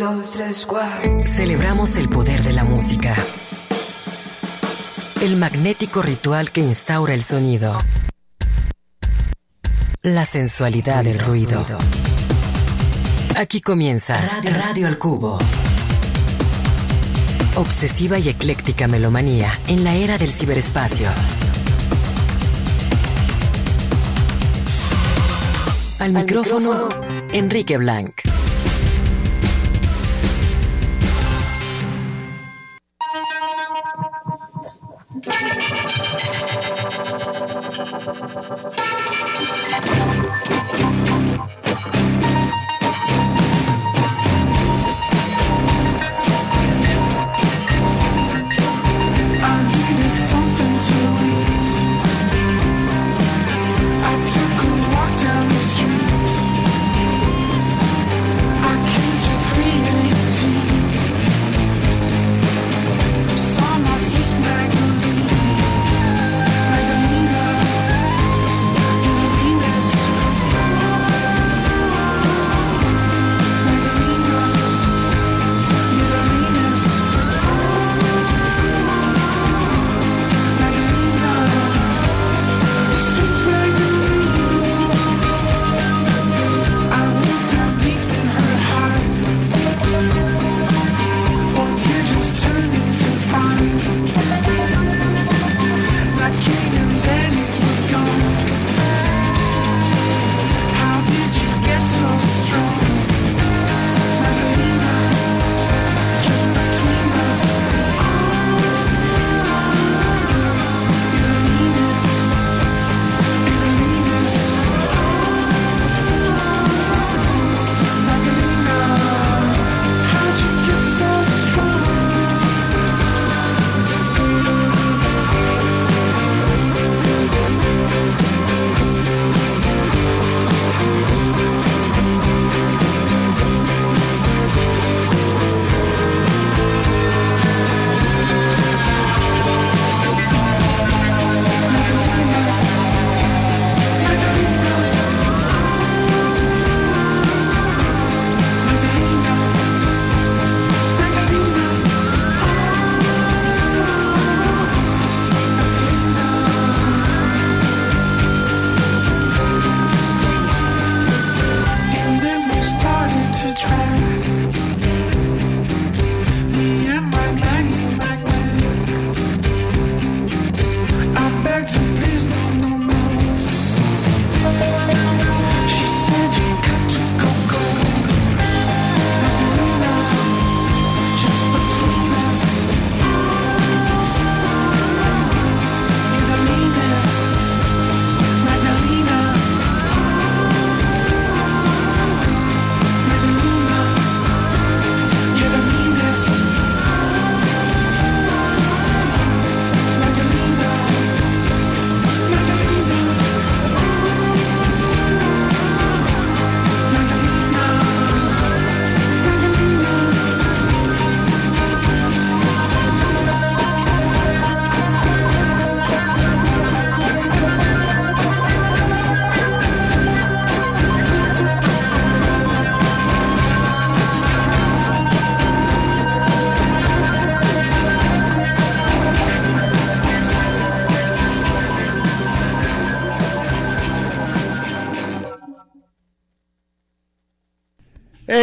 dos, tres, cuatro. Celebramos el poder de la música. El magnético ritual que instaura el sonido. La sensualidad del ruido. Aquí comienza Radio, Radio al Cubo. Obsesiva y ecléctica melomanía en la era del ciberespacio. Al, micrófono, Enrique Blanc.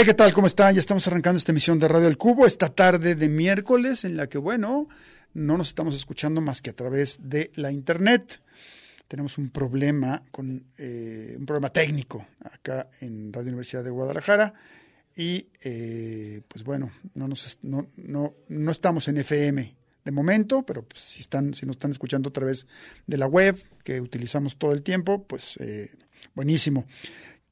¿Qué tal? ¿Cómo están? Ya estamos arrancando esta emisión de Radio El Cubo esta tarde de miércoles en la que, bueno, no nos estamos escuchando más que a través de la internet. Tenemos un problema con eh, un problema técnico acá en Radio Universidad de Guadalajara y eh, pues bueno, no, nos, no, no, no estamos en FM de momento, pero pues, si, están, si nos están escuchando a través de la web que utilizamos todo el tiempo, pues eh, buenísimo.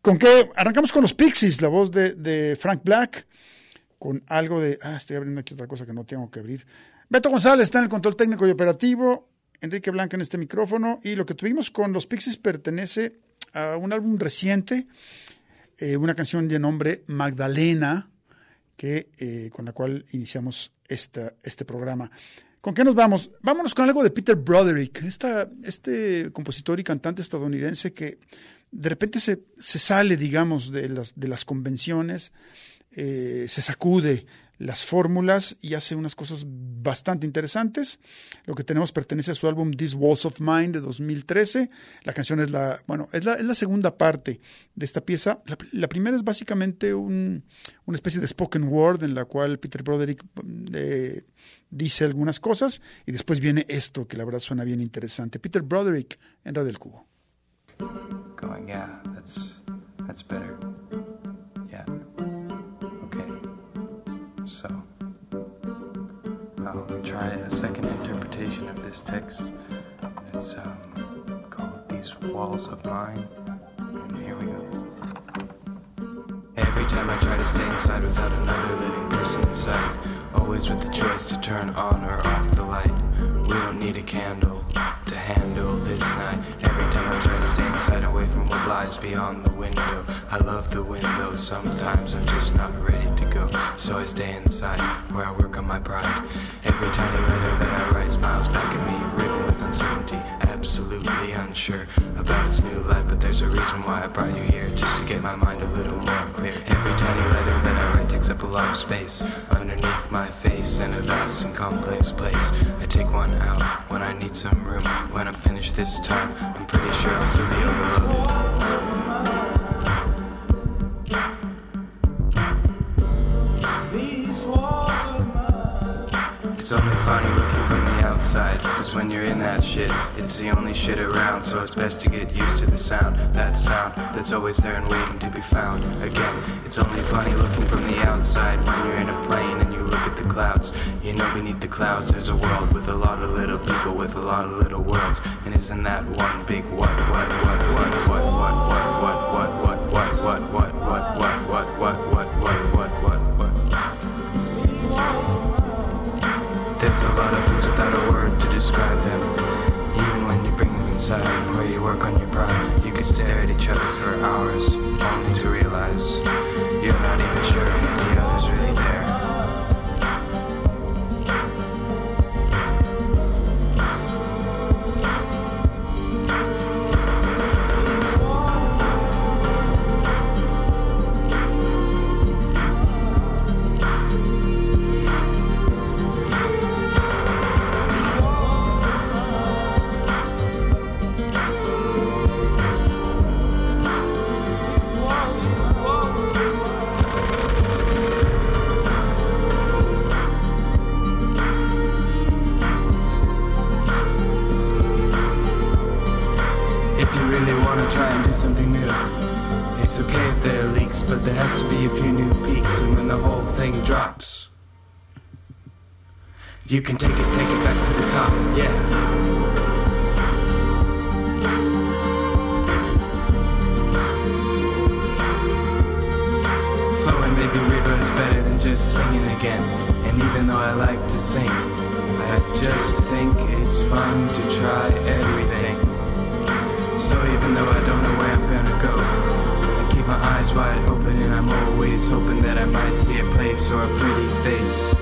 ¿Con qué? Arrancamos con los Pixies, la voz de, Frank Black, con algo de... Ah, estoy abriendo aquí otra cosa que no tengo que abrir. Beto González está en el control técnico y operativo, Enrique Blanca en este micrófono, y lo que tuvimos con los Pixies pertenece a un álbum reciente, eh, una canción de nombre Magdalena, que, eh, con la cual iniciamos esta, este programa. ¿Con qué nos vamos? Vámonos con algo de Peter Broderick, este compositor y cantante estadounidense que de repente se, sale, digamos, de las, convenciones. eh, se sacude las fórmulas y hace unas cosas bastante interesantes. Lo que tenemos pertenece a su álbum These Walls of Mine de 2013. La canción es la, bueno, es la, es la segunda parte de esta pieza. La, primera es básicamente un, una especie de spoken word en la cual Peter Broderick eh, dice algunas cosas y después viene esto que la verdad suena bien interesante. Peter Broderick en Radio del Cubo. Yeah, that's, that's better. Yeah. Okay. So, I'll try a second interpretation of this text. It's um, called These Walls of Mine. And here we go. Every time I try to stay inside without another living person inside, always with the choice to turn on or off the light. We don't need a candle to handle this night. Every time I try to stay inside, away from what lies beyond the window. I love the window, sometimes I'm just not ready to go. So I stay inside, where I work on my pride. Every tiny letter that I write smiles back at me, written with uncertainty, absolutely unsure about its new life. But there's a reason why I brought you here, just to get my mind a little more clear. Every tiny letter that I write takes up a lot of space underneath my face in a vast and complex place. I take one out when I need some room. When I'm finished this time, I'm pretty sure I'll still be overloaded. It's only funny outside, cause when you're in that shit, it's the only shit around, so it's best to get used to the sound, that sound that's always there and waiting to be found. Again, it's only funny looking from the outside when you're in a plane and you look at the clouds. You know, beneath the clouds there's a world with a lot of little people with a lot of little worlds, and isn't that one big what, what, what, what, what, what, what, what, what, what, what, what, what, what, inside, where you work on your pride, you can stare at each other for hours, only to realize be a few new peaks, and when the whole thing drops, you can take it, take it back to the top, yeah. Flowing may be weird, but it's better than just singing again. And even though I like to sing, I just think it's fun to try everything. So even though I don't know where I'm gonna go, keep my eyes wide open and I'm always hoping that I might see a place or a pretty face.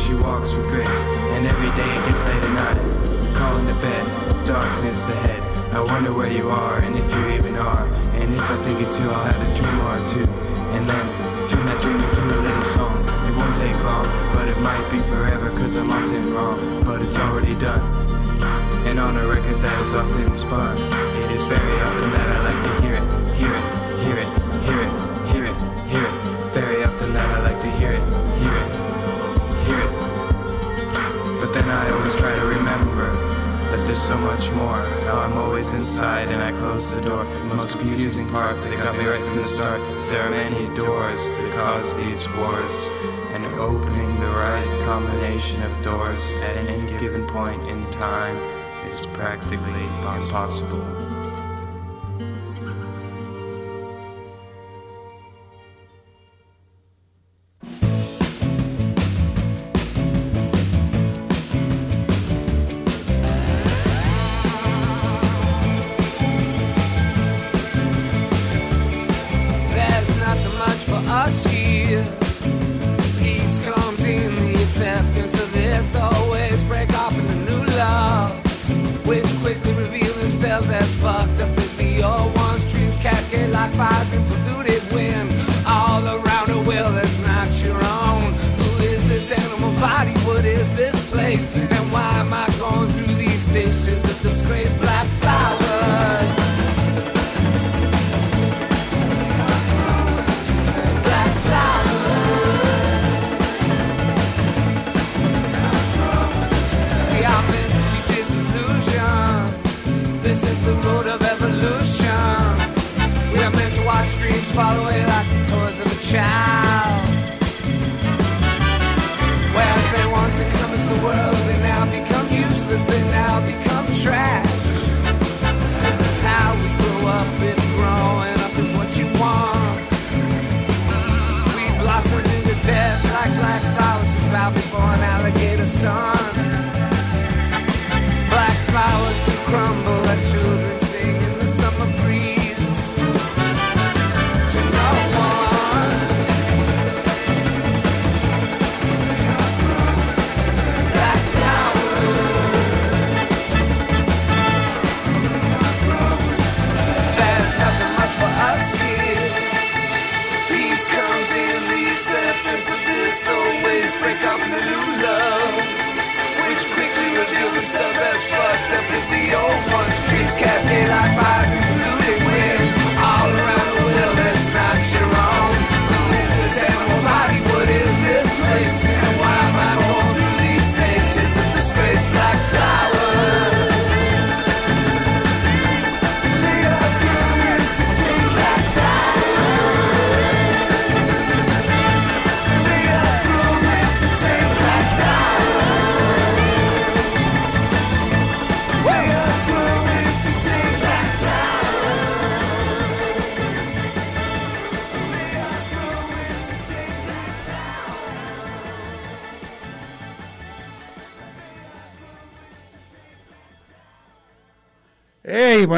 She walks with grace, and every day it gets late at night. Calling to bed, darkness ahead. I wonder where you are and if you even are. And if I think it's you, I'll have a dream or two. And then turn that dream into a little song. It won't take long, but it might be forever, cause I'm often wrong. But it's already done. And on a record that is often spun, it is very often that I like to hear it, hear it, Then I always try to remember that there's so much more. Now I'm always inside and I close the door. The most confusing part that got me right from the start is there are many doors that cause these wars. And opening the right combination of doors at any given point in time is practically impossible.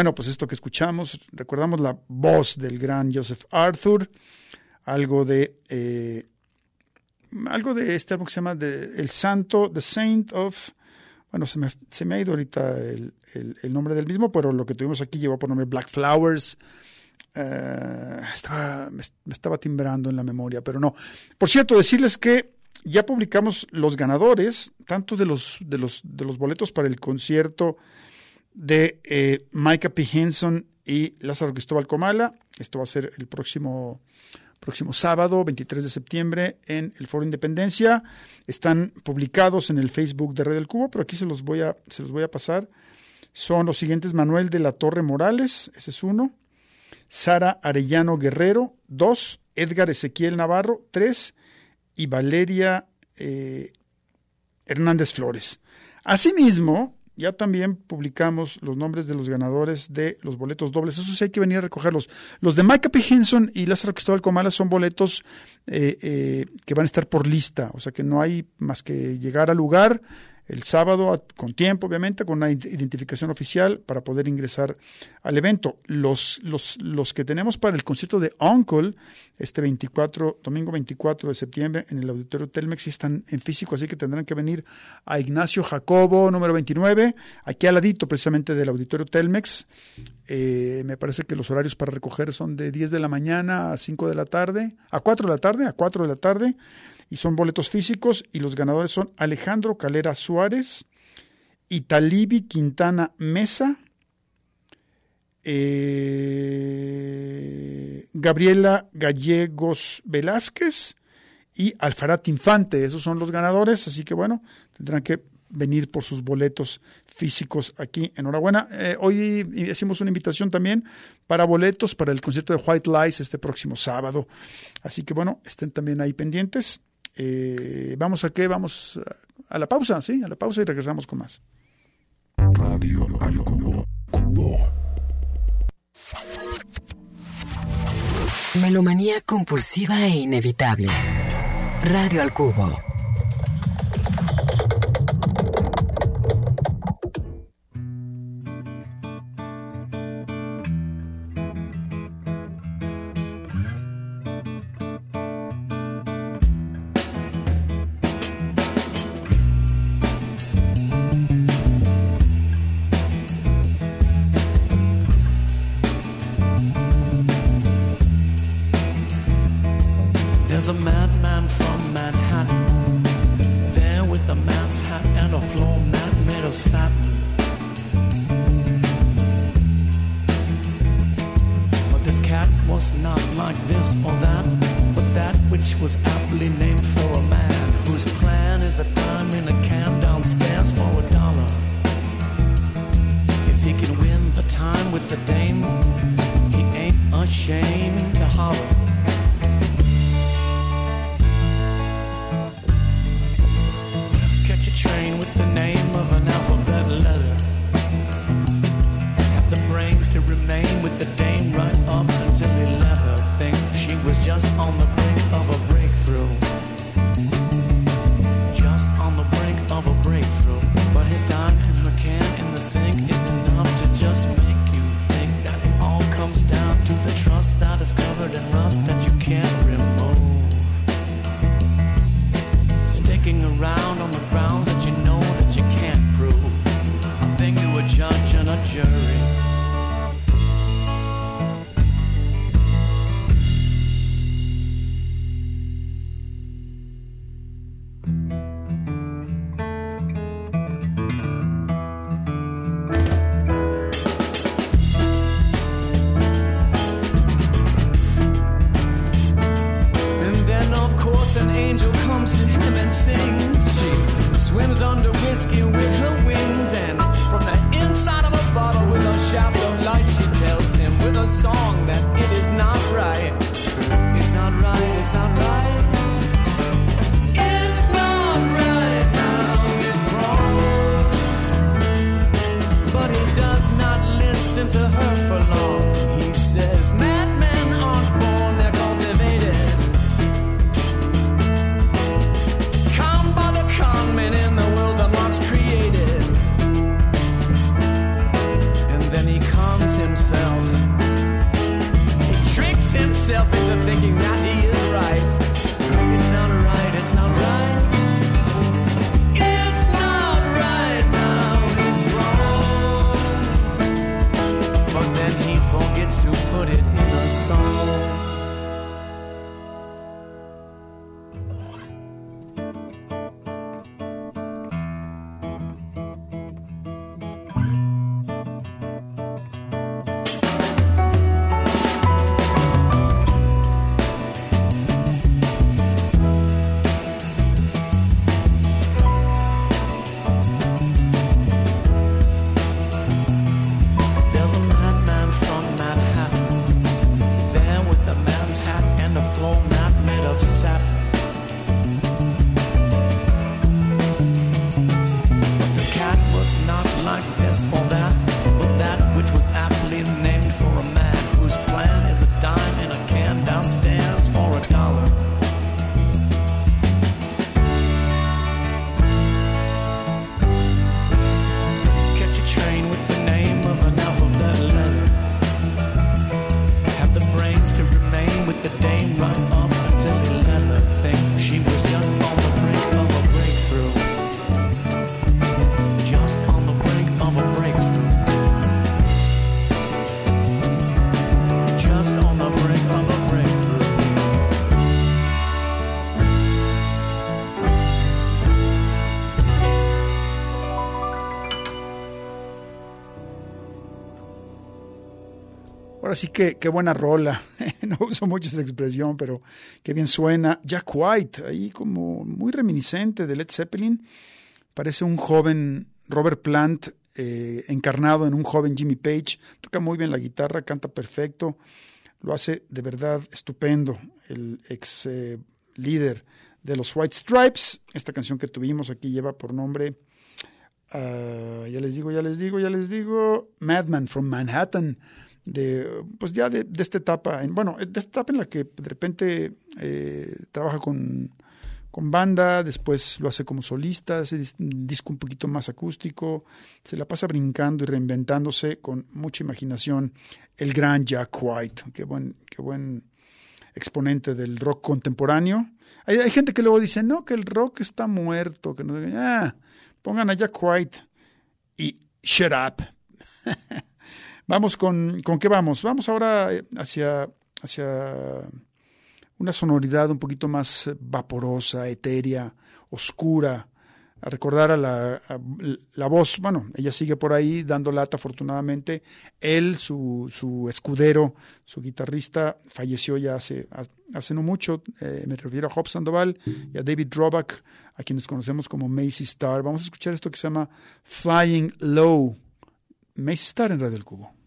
Bueno, pues esto que escuchamos, recordamos la voz del gran Joseph Arthur, algo de eh, algo de este álbum que se llama de, El Santo, The Saint of, bueno, se me, se me ha ido ahorita el, el- nombre del mismo, pero lo que tuvimos aquí llevó por nombre Black Flowers. Eh, estaba, me estaba timbrando en la memoria, pero no. Por cierto, decirles que ya publicamos los ganadores, tanto de los, de los, de los boletos para el concierto de eh, Micah P. Henson y Lázaro Cristóbal Comala. Esto va a ser el próximo, próximo sábado, 23 de septiembre, en el Foro Independencia. Están publicados en el Facebook de Red del Cubo, pero aquí se los voy a, se los voy a pasar. Son los siguientes: Manuel de la Torre Morales, ese es uno. Sara Arellano Guerrero, dos. Edgar Ezequiel Navarro, tres. Y Valeria eh, Hernández Flores. Asimismo, ya también publicamos los nombres de los ganadores de los boletos dobles. Eso sí hay que venir a recogerlos. Los de Micah P. Henson y Lázaro Cristóbal Comala son boletos eh, eh, que van a estar por lista. O sea que no hay más que llegar al lugar el sábado con tiempo, obviamente, con una id- identificación oficial para poder ingresar al evento. Los, los, los que tenemos para el concierto de Uncle, este 24, domingo 24 de septiembre, en el Auditorio Telmex, están en físico, así que tendrán que venir a Ignacio Jacobo, número 29, aquí al ladito precisamente del Auditorio Telmex. Eh, me parece que los horarios para recoger son de 10 de la mañana a 5 de la tarde, a 4 de la tarde, a 4 de la tarde, y son boletos físicos, y los ganadores son Alejandro Calera Suárez, Italibi Quintana Mesa, eh, Gabriela Gallegos Velázquez y Alfarat Infante. Esos son los ganadores, así que bueno, tendrán que venir por sus boletos físicos aquí. Enhorabuena. Eh, hoy hicimos una invitación también para boletos para el concierto de White Lies este próximo sábado. Así que bueno, estén también ahí pendientes. Eh, vamos a qué? Vamos a, a la pausa, ¿sí? A la pausa y regresamos con más. Radio al cubo. Cubo. Melomanía compulsiva e inevitable. Radio al cubo. There's a madman from Manhattan There with a man's hat and a floor mat made of satin. But this cat was not like this or that But that which was aptly named for a man Whose plan is a dime in a can downstairs for a dollar. If he can win the time with the dame He ain't ashamed to holler the name of an alphabet letter. Have the brains to remain with the Ahora sí que qué buena rola. no uso mucho esa expresión, pero qué bien suena. Jack White, ahí como muy reminiscente de Led Zeppelin. Parece un joven Robert Plant eh, encarnado en un joven Jimmy Page. Toca muy bien la guitarra, canta perfecto. Lo hace de verdad estupendo el ex eh, líder de los White Stripes. Esta canción que tuvimos aquí lleva por nombre, ah, ya les digo, ya les digo, ya les digo, Madman from Manhattan. De, pues ya de, de esta etapa, en, bueno, de esta etapa en la que de repente eh, trabaja con, con banda, después lo hace como solista, hace un disco un poquito más acústico, se la pasa brincando y reinventándose con mucha imaginación. El gran Jack White, qué buen, qué buen exponente del rock contemporáneo. Hay, hay gente que luego dice, no, que el rock está muerto, que no, ah, pongan a Jack White y shut up. vamos con, ¿con qué vamos? Vamos ahora eh, hacia, hacia una sonoridad un poquito más vaporosa, etérea, oscura, a recordar a la, la voz, bueno, ella sigue por ahí dando lata afortunadamente, él, su, su escudero, su guitarrista, falleció ya hace, hace no mucho, eh, me refiero a Hope Sandoval y a David Droback, a quienes conocemos como Macy Star. Vamos a escuchar esto que se llama Flying Low, Macy Star en Radio del Cubo.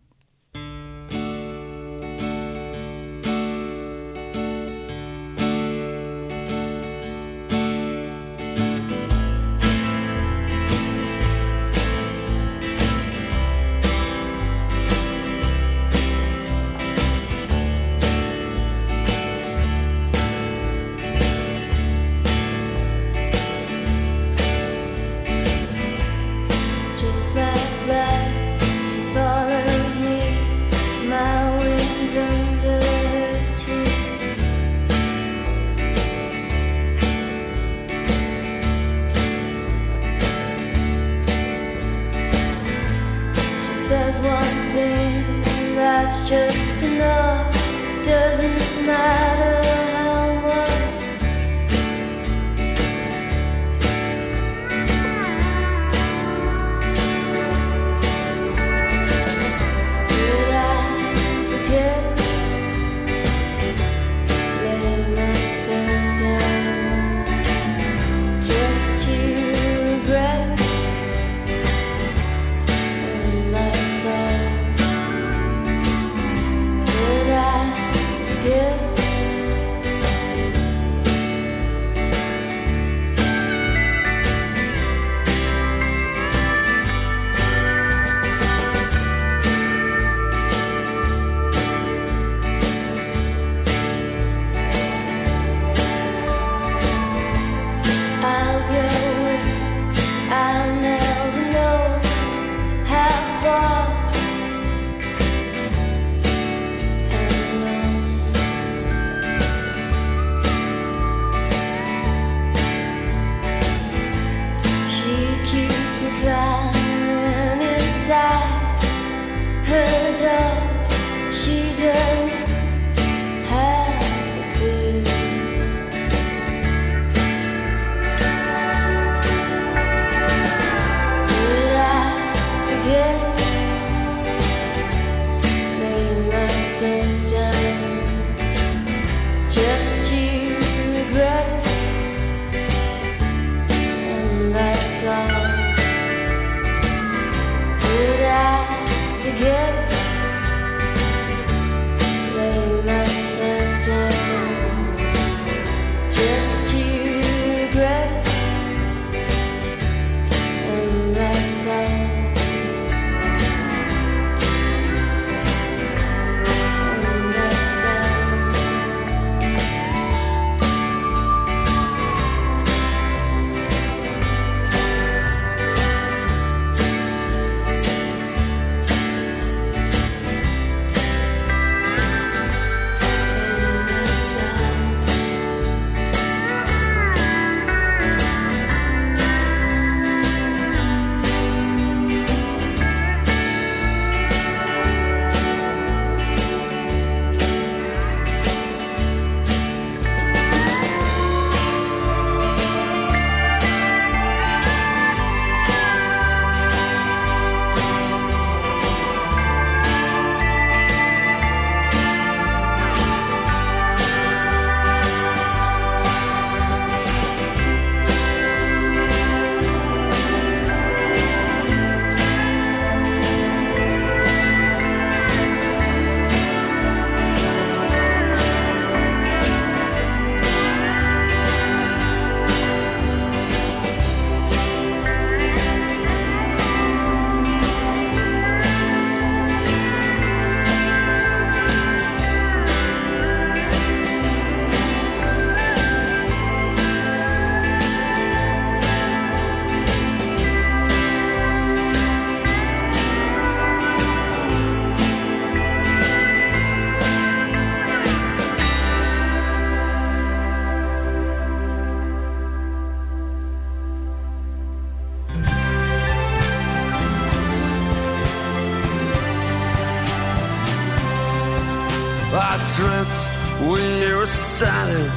Standing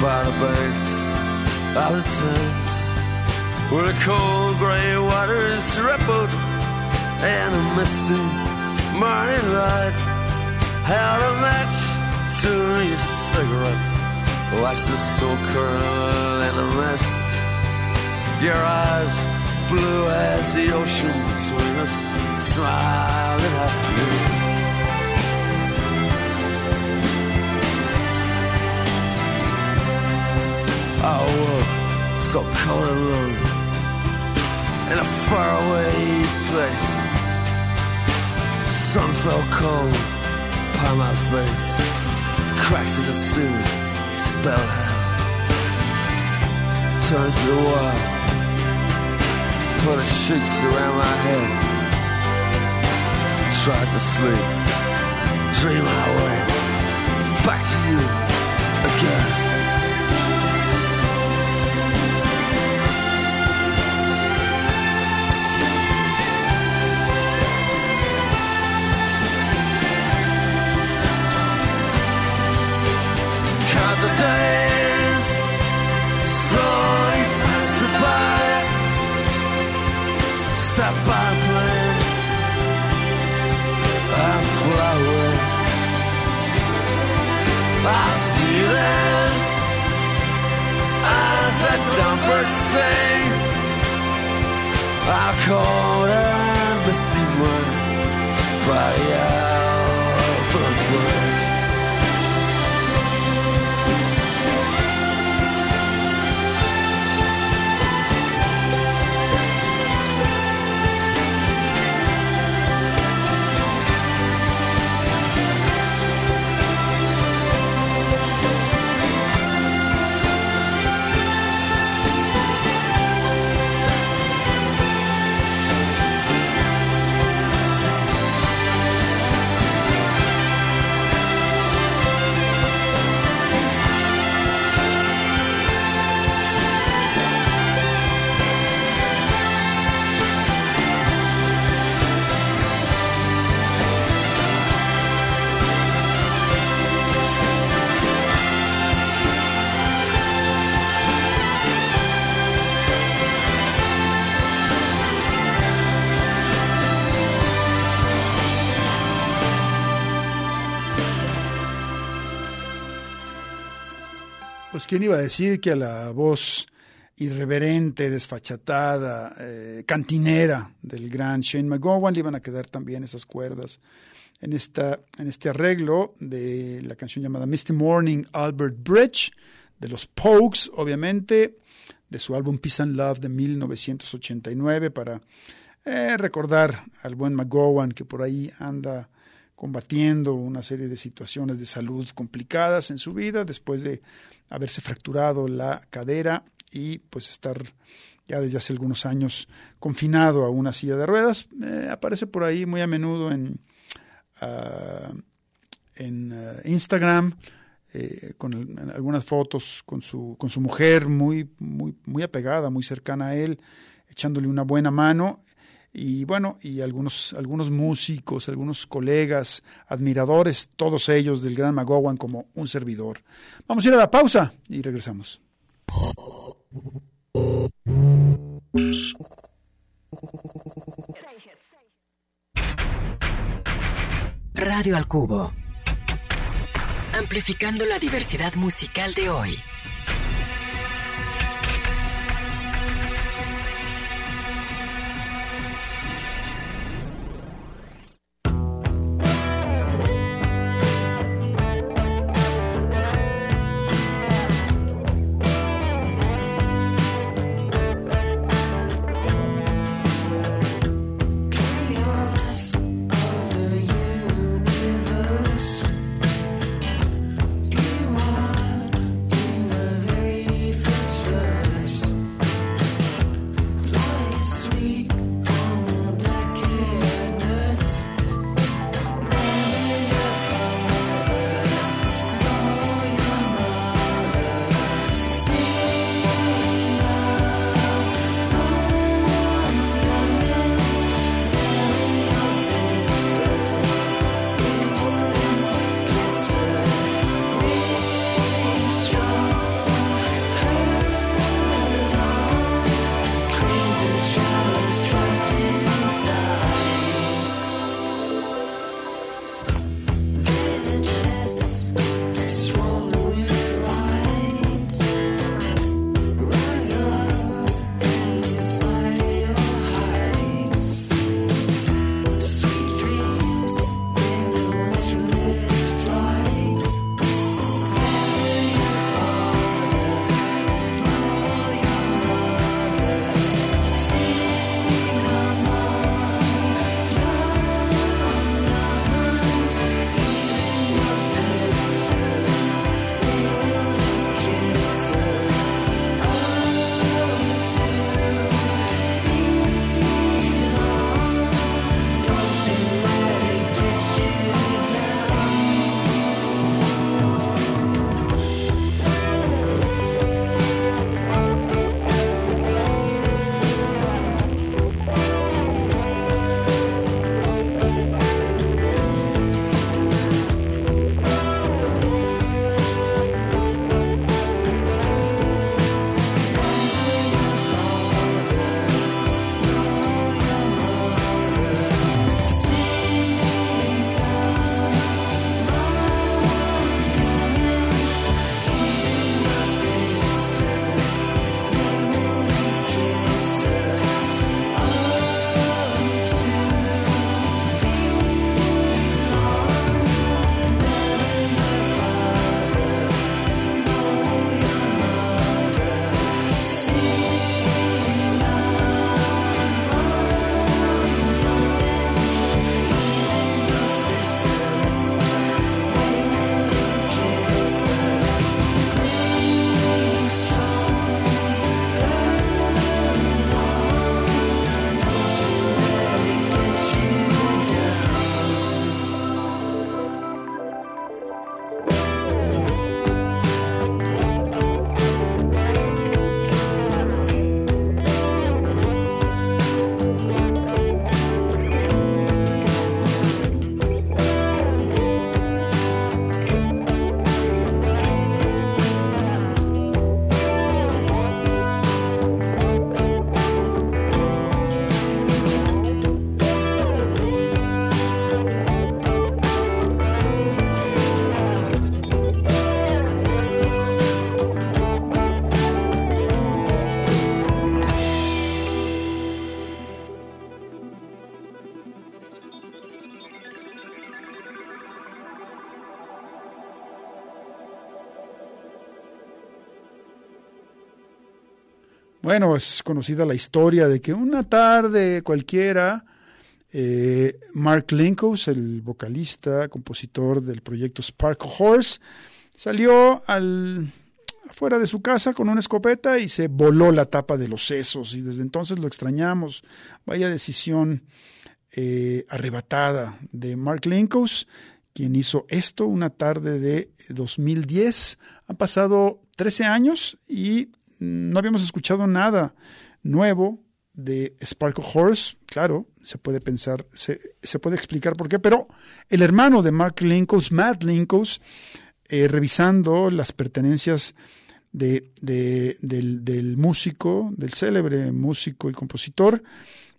by the base of the Thames, where the cold gray waters rippled and a misty morning light held a match to your cigarette. Watch the soul curl in the mist. Your eyes blue as the ocean between us, smiling at you. Woke so cold and in a faraway place. Sun fell cold upon my face. Cracks in the ceiling spell hell. Turned to the wall. Put the sheets around my head. Tried to sleep. Dream my way back to you again. Sing. I caught a misty morning by the quién iba a decir que a la voz irreverente, desfachatada, eh, cantinera del gran Shane McGowan le iban a quedar también esas cuerdas en, esta, en este arreglo de la canción llamada Misty Morning Albert Bridge, de los Pokes, obviamente, de su álbum Peace and Love de 1989, para eh, recordar al buen McGowan que por ahí anda combatiendo una serie de situaciones de salud complicadas en su vida después de haberse fracturado la cadera y pues estar ya desde hace algunos años confinado a una silla de ruedas. Eh, aparece por ahí muy a menudo en, uh, en uh, Instagram eh, con algunas fotos con su, con su mujer muy, muy, muy apegada, muy cercana a él, echándole una buena mano y bueno, y algunos, algunos músicos, algunos colegas, admiradores, todos ellos del gran McGowan como un servidor. Vamos a ir a la pausa y regresamos. Radio al Cubo. Amplificando la diversidad musical de hoy. Bueno, es conocida la historia de que una tarde cualquiera, eh, Mark Linkous, el vocalista, compositor del proyecto Sparkle Horse, salió al, afuera de su casa con una escopeta y se voló la tapa de los sesos y desde entonces lo extrañamos. Vaya decisión eh, arrebatada de Mark Linkous, quien hizo esto una tarde de 2010. Han pasado 13 años y no habíamos escuchado nada nuevo de Sparkle Horse. Claro, se puede pensar, se, se puede explicar por qué, pero el hermano de Mark Linkous, Matt Linkous, eh, revisando las pertenencias de, de- del, del músico, del célebre músico y compositor,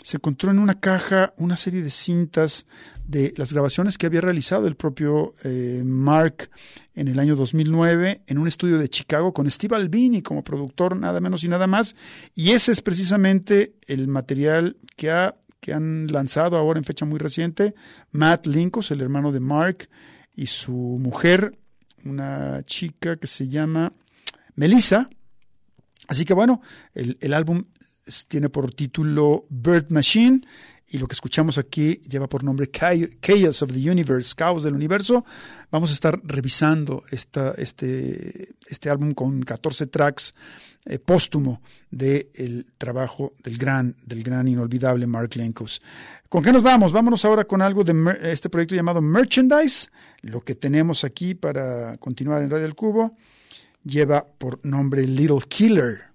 se encontró en una caja una serie de cintas de las grabaciones que había realizado el propio eh, Mark en el año 2009 en un estudio de Chicago con Steve Albini como productor, nada menos y nada más. Y ese es precisamente el material que, ha, que han lanzado ahora en fecha muy reciente Matt Linkous, el hermano de Mark, y su mujer, una chica que se llama Melissa. Así que bueno, el, el álbum tiene por título Bird Machine y lo que escuchamos aquí lleva por nombre Cha- Chaos of the Universe, Caos del Universo. Vamos a estar revisando esta, este, este álbum con 14 tracks eh, póstumo del trabajo del gran, del gran inolvidable Mark Lenkos. ¿Con qué nos vamos? Vámonos ahora con algo de este proyecto llamado Merchandise. Lo que tenemos aquí para continuar en Radio del Cubo lleva por nombre Little Killer.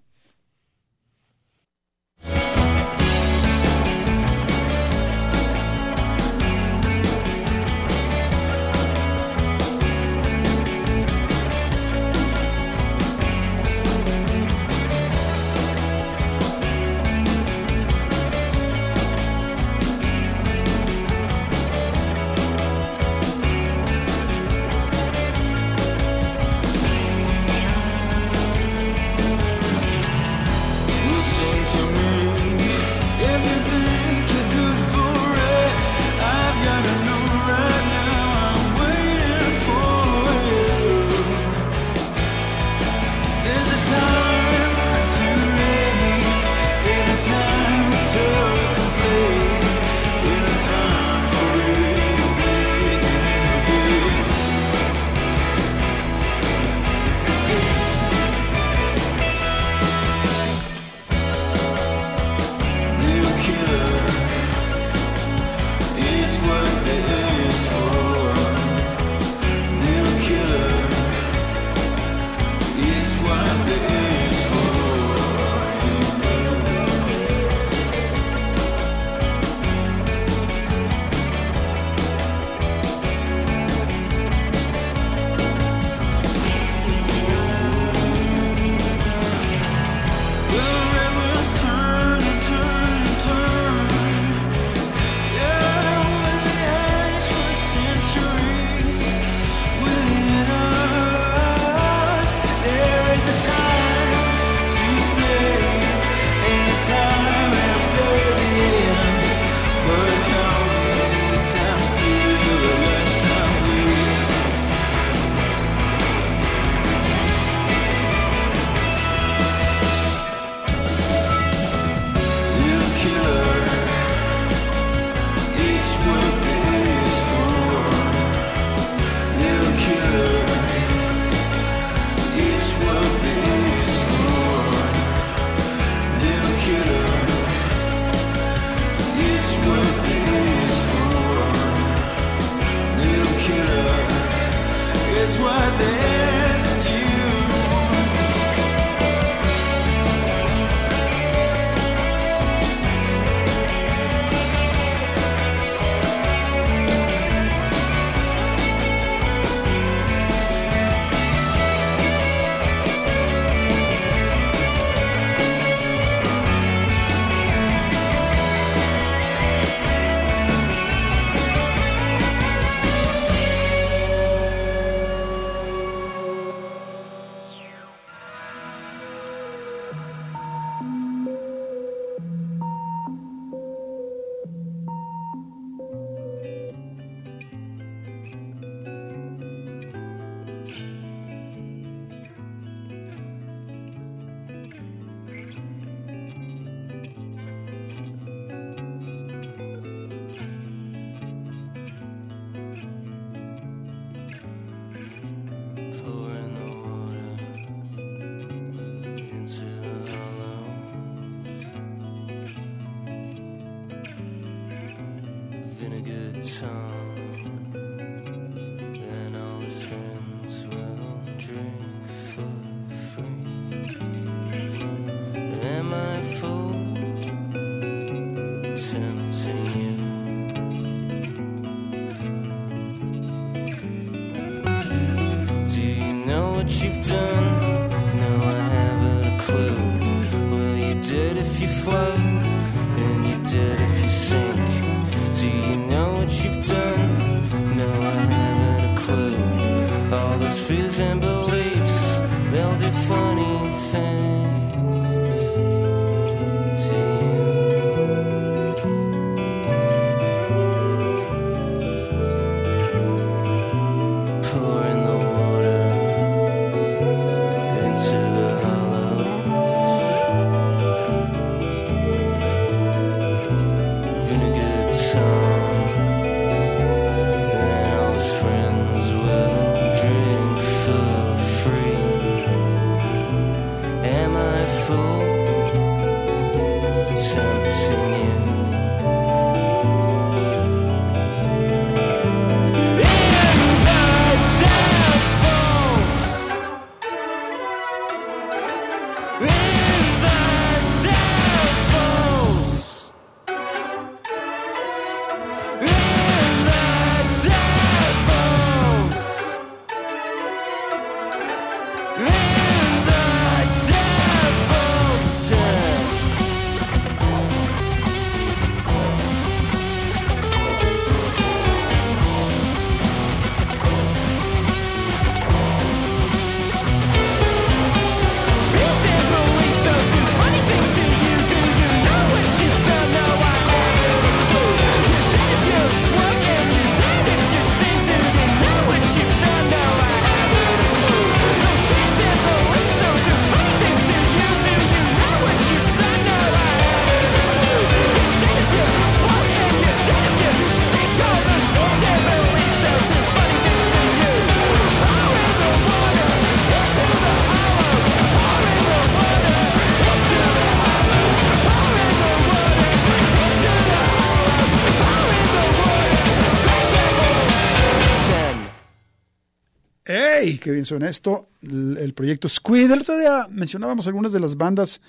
¡Qué bien suena esto! El, proyecto Squid. El otro día mencionábamos algunas de las bandas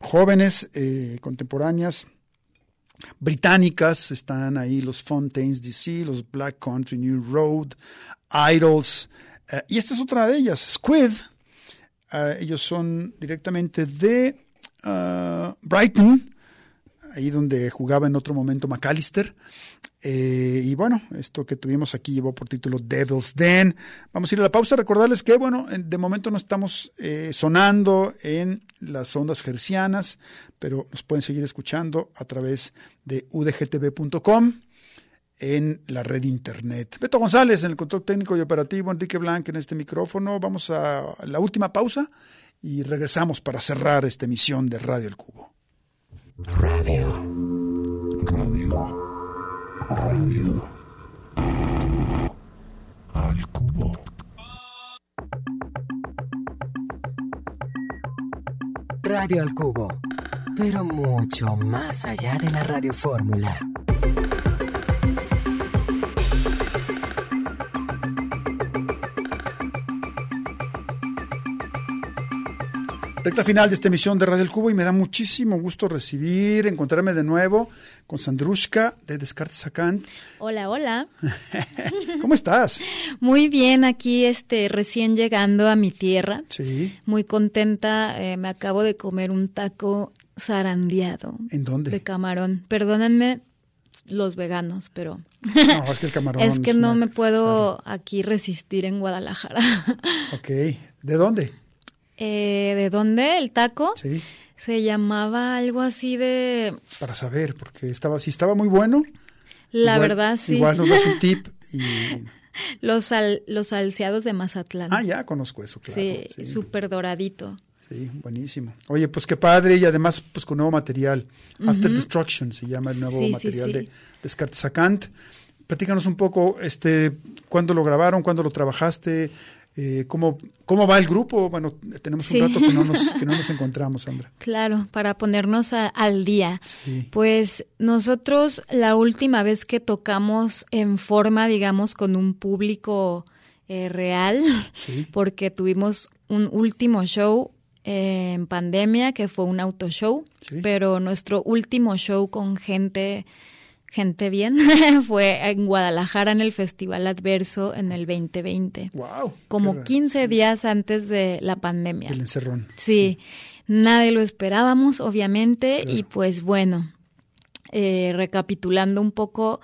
jóvenes, eh, contemporáneas, británicas. Están ahí los Fontaines DC, los Black Country New Road, Idols. eh, y esta es otra de ellas, Squid. Eh, ellos son directamente de Brighton, ahí donde jugaba en otro momento McAllister. Eh, y bueno, esto que tuvimos aquí llevó por título Devil's Den. Vamos a ir a la pausa. Recordarles que, bueno, en- de momento no estamos eh, sonando en las ondas gercianas, pero nos pueden seguir escuchando a través de udgtv.com en la red internet. Beto González en el control técnico y operativo, Enrique Blanc en este micrófono. Vamos a la última pausa y regresamos para cerrar esta emisión de Radio El Cubo. Radio. Radio. Radio. Al cubo. Radio al Cubo, pero mucho más allá de la radiofórmula. Recta final de esta emisión de Radio El Cubo y me da muchísimo gusto recibir, encontrarme de nuevo con Sandrushka de Descartes Sacant. Hola, hola. ¿Cómo estás? Muy bien, aquí este recién llegando a mi tierra. Sí. Muy contenta, eh, me acabo de comer un taco zarandeado ¿En dónde? de camarón. Perdónenme los veganos, pero No, es que el camarón. es que es no una- me puedo aquí resistir en Guadalajara. Ok. ¿De dónde? Eh, ¿De dónde el taco? Sí. Se llamaba algo así de... Para saber, porque estaba, si estaba muy bueno. La igual- verdad, sí. Igual nos das un tip y. Los, al- los salseados de Mazatlán. Ah, ya conozco eso, claro. sí, Sí, súper doradito. sí, buenísimo. Oye, pues qué padre y además, pues con nuevo material. After Destruction se llama el nuevo Sí, sí, material sí. de Descartes Sacant. Platícanos un poco, este, cuándo lo grabaron, cuándo lo trabajaste, Eh, ¿cómo, ¿Cómo va el grupo? Bueno, tenemos Sí. un rato que no nos, que no nos encontramos, Sandra. Claro, para ponernos a- al día. Sí. Pues nosotros la última vez que tocamos en forma, digamos, con un público eh, real, Sí. porque tuvimos un último show eh, en pandemia que fue un autoshow, Sí. pero nuestro último show con gente gente bien fue en Guadalajara en el Festival Adverso en el 2020, Wow. como 15 días antes de la pandemia. El encerrón. Sí, nadie lo esperábamos, obviamente, Claro. y pues bueno, eh, recapitulando un poco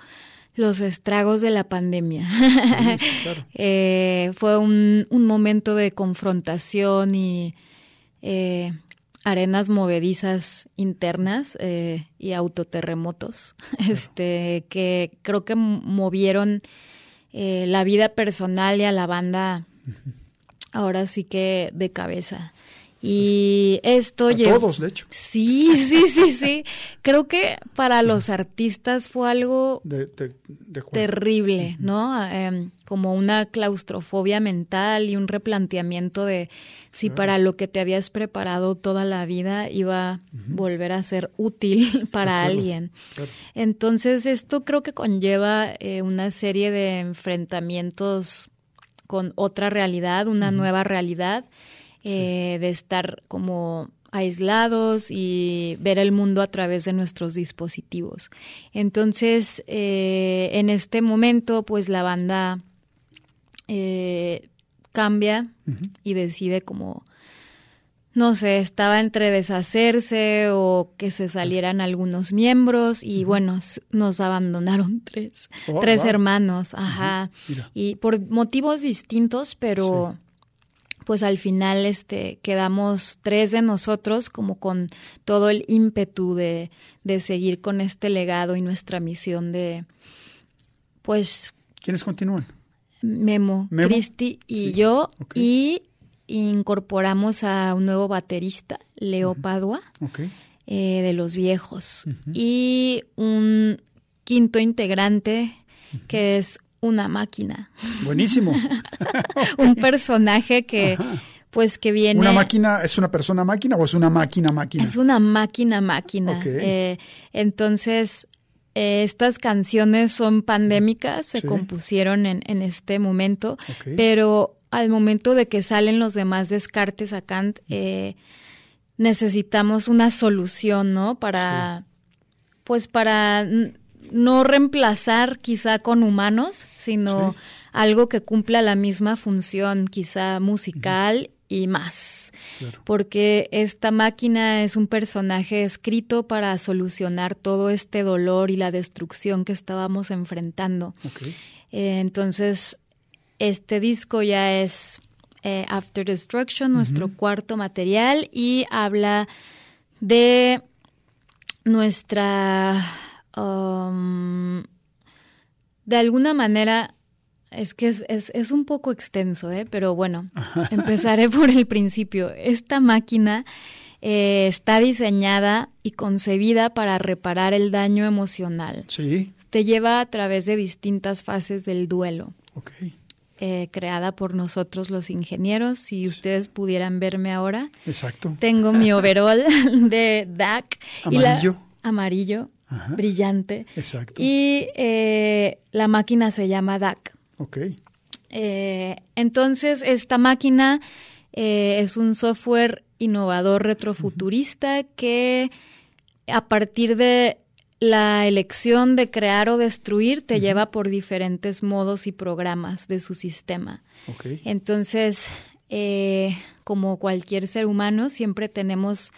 los estragos de la pandemia. Sí, sí, claro. Eh, fue un, un momento de confrontación y eh, arenas movedizas internas eh, y autoterremotos, este, que creo que movieron eh, la vida personal y a la banda ahora sí que de cabeza. Y esto A todos, de hecho. Sí, sí, sí, sí. Creo que para los artistas fue algo De, de, de acuerdo. terrible, ¿no? Em, como una claustrofobia mental y un replanteamiento de si para lo que te habías preparado toda la vida iba a volver a ser útil para alguien. Claro. Entonces, esto creo que conlleva eh, una serie de enfrentamientos con otra realidad, una nueva realidad, eh, de estar como aislados y ver el mundo a través de nuestros dispositivos. Entonces, eh, en este momento, pues la banda eh, cambia y decide como no sé, estaba entre deshacerse o que se salieran algunos miembros y bueno, nos abandonaron tres, Oh, tres wow. hermanos, ajá, y por motivos distintos, pero pues al final este quedamos tres de nosotros como con todo el ímpetu de, de seguir con este legado y nuestra misión de pues ¿Quiénes continúan? Memo, Memo, Cristi y sí, yo y incorporamos a un nuevo baterista, Leo Padua, eh, de los viejos, y un quinto integrante que es una máquina, Buenísimo. un personaje que pues que viene ¿Una máquina es una persona máquina o es una máquina máquina? es una máquina máquina. Ok. Eh, entonces, eh, estas canciones son pandémicas, se Sí. compusieron en, en este momento, pero al momento de que salen los demás descartes a Kant, eh, necesitamos una solución, ¿no? Para, pues para no reemplazar quizá con humanos, sino Sí. algo que cumpla la misma función, quizá musical y más Claro. porque esta máquina es un personaje escrito para solucionar todo este dolor y la destrucción que estábamos enfrentando. Eh, entonces, este disco ya es eh, After Destruction, nuestro cuarto material, y habla de nuestra... um, de alguna manera, es que es, es, es un poco extenso, ¿eh? pero bueno, empezaré por el principio. Esta máquina eh, está diseñada y concebida para reparar el daño emocional. Sí. Te lleva a través de distintas fases del duelo, Ok. eh, creada por nosotros los ingenieros. Si ustedes pudieran verme ahora, Exacto. tengo mi overall de DAC. y la- Amarillo. Ajá. brillante. Exacto. Y eh, la máquina se llama DAC. Ok. Eh, entonces, esta máquina eh, es un software innovador retrofuturista que a partir de la elección de crear o destruir te lleva por diferentes modos y programas de su sistema. Ok. Entonces, como cualquier ser humano, siempre tenemos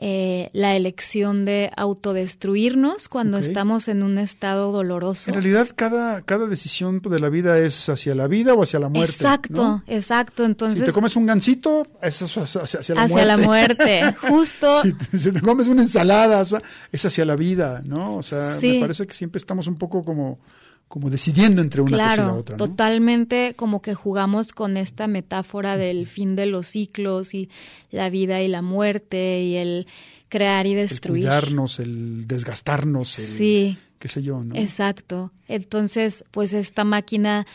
eh, la elección de autodestruirnos cuando estamos en un estado doloroso. En realidad, cada, cada decisión de la vida es hacia la vida o hacia la muerte. exacto, ¿no? exacto. Entonces, Si te comes un gansito, es hacia, hacia- hacia la hacia muerte. la muerte, justo. Si te, si te comes una ensalada, es- es hacia la vida, ¿no? O sea, Sí. me parece que siempre estamos un poco como, como decidiendo entre una cosa y la otra, ¿no? totalmente como que jugamos con esta metáfora del fin de los ciclos y la vida y la muerte y el crear y El destruir. cuidarnos, el desgastarnos, el Sí. qué sé yo, ¿no? Exacto. Entonces, pues esta máquina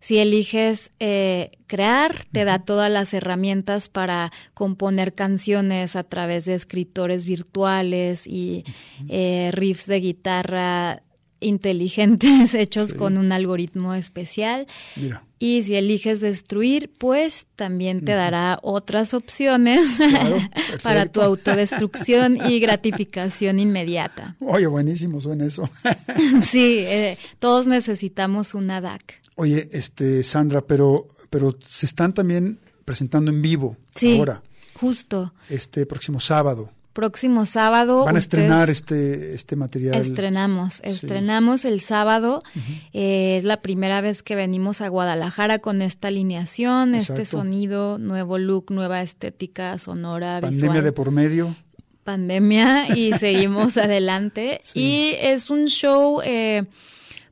Si eliges eh, crear, te da todas las herramientas para componer canciones a través de escritores virtuales y eh, riffs de guitarra inteligentes hechos Sí. con un algoritmo especial. Mira. Y si eliges destruir, pues también te dará otras opciones Claro, para tu autodestrucción y gratificación inmediata. Oye, buenísimo suena eso. Sí, eh, todos necesitamos una DAC. Oye, este Sandra, pero pero se están también presentando en vivo Sí, ahora, justo. este próximo sábado. Próximo sábado. Van a estrenar este este material. Estrenamos, estrenamos el sábado. Eh, es la primera vez que venimos a Guadalajara con esta alineación, este sonido, nuevo look, nueva estética sonora, Pandemia visual. de por medio. pandemia y seguimos adelante. Sí. Y es un show, eh,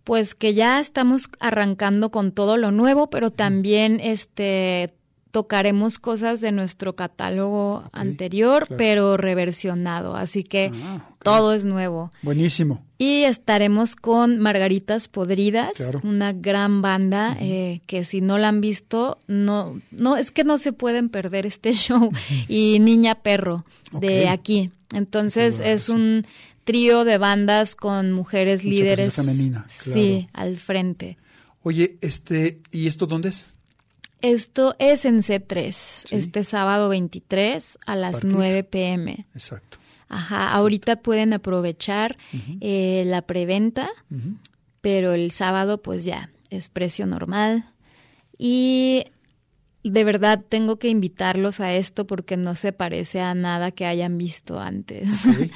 pues que ya estamos arrancando con todo lo nuevo, pero también este tocaremos cosas de nuestro catálogo anterior, claro. pero reversionado. Así que Ah, todo es nuevo. Buenísimo. Y estaremos con Margaritas Podridas, Claro. una gran banda eh, que si no la han visto, no, no es que no se pueden perder este show. Y Niña Perro de aquí. Entonces es sí. un trío de bandas con mujeres Mucha líderes. femenina, Sí, claro. al frente. Oye, este ¿y esto dónde es? Esto es en C3, Sí. este sábado 23 a las Partir. 9 pm. Exacto. Ajá, ahorita pueden aprovechar eh, la preventa, pero el sábado pues ya es precio normal. Y de verdad tengo que invitarlos a esto porque no se parece a nada que hayan visto antes.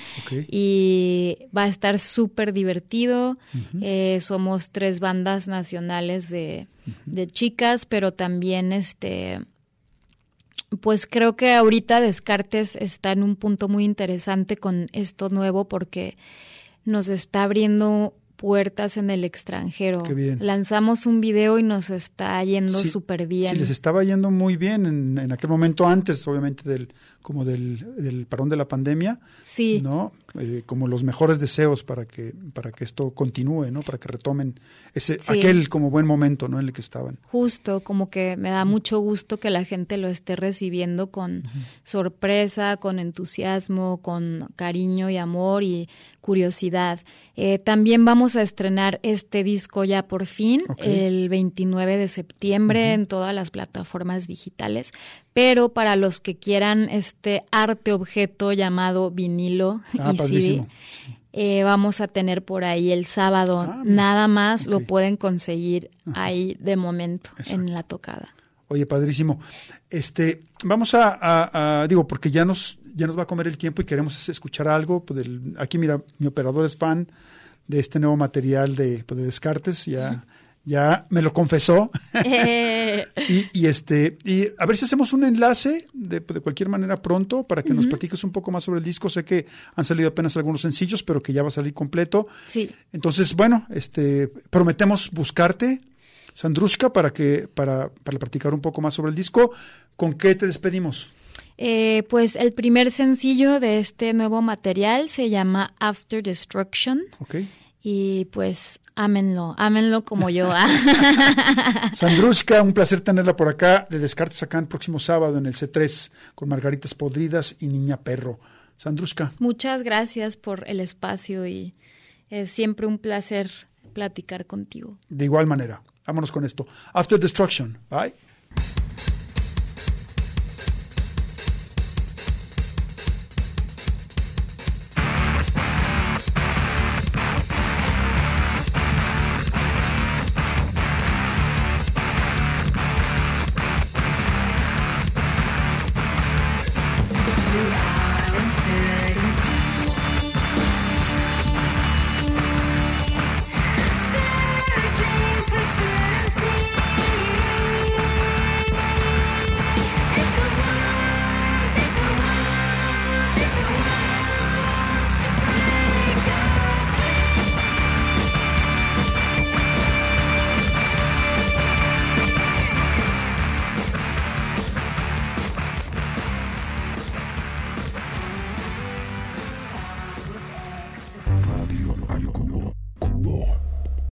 Y va a estar súper divertido. Eh, somos tres bandas nacionales de, de chicas, pero también este pues creo que ahorita Descartes está en un punto muy interesante con esto nuevo porque nos está abriendo puertas en el extranjero. Qué bien. Lanzamos un video y nos está yendo Sí, súper bien. Sí, les estaba yendo muy bien en, en aquel momento antes, obviamente, del como del, del parón de la pandemia, Sí. ¿no? Eh, como los mejores deseos para que para que esto continúe, ¿no? Para que retomen ese Sí. aquel como buen momento, ¿no? En el que estaban. Justo, como que me da mucho gusto que la gente lo esté recibiendo con sorpresa, con entusiasmo, con cariño y amor y curiosidad. Eh, también vamos a estrenar este disco ya por fin, el 29 de septiembre en todas las plataformas digitales, pero para los que quieran este arte objeto llamado vinilo Ah, y CD. Sí. eh, vamos a tener por ahí el sábado. Ah. Nada más lo pueden conseguir ahí de momento Exacto. en la tocada. Oye, padrísimo. Este, vamos a, a- a- digo, porque ya nos, ya nos va a comer el tiempo y queremos escuchar algo. pues, del- aquí, mira, mi operador es fan de este nuevo material de, pues, de Descartes, ya, ya me lo confesó. Eh, y, y este, y a ver si hacemos un enlace de, de cualquier manera pronto para que nos platiques un poco más sobre el disco. Sé que han salido apenas algunos sencillos, pero que ya va a salir completo. sí, Entonces, bueno, este, prometemos buscarte, Sandrushka, para que, para, para platicar un poco más sobre el disco. ¿Con qué te despedimos? Eh, pues el primer sencillo de este nuevo material se llama After Destruction ¿Ok? y pues ámenlo, ámenlo como yo. ah. Sandrushka, un placer tenerla por acá. De Descartes acá el próximo sábado en el C3 con Margaritas Podridas y Niña Perro. Sandrushka, Muchas gracias por el espacio y es siempre un placer platicar contigo. de igual manera. Vámonos con esto. After Destruction. Bye.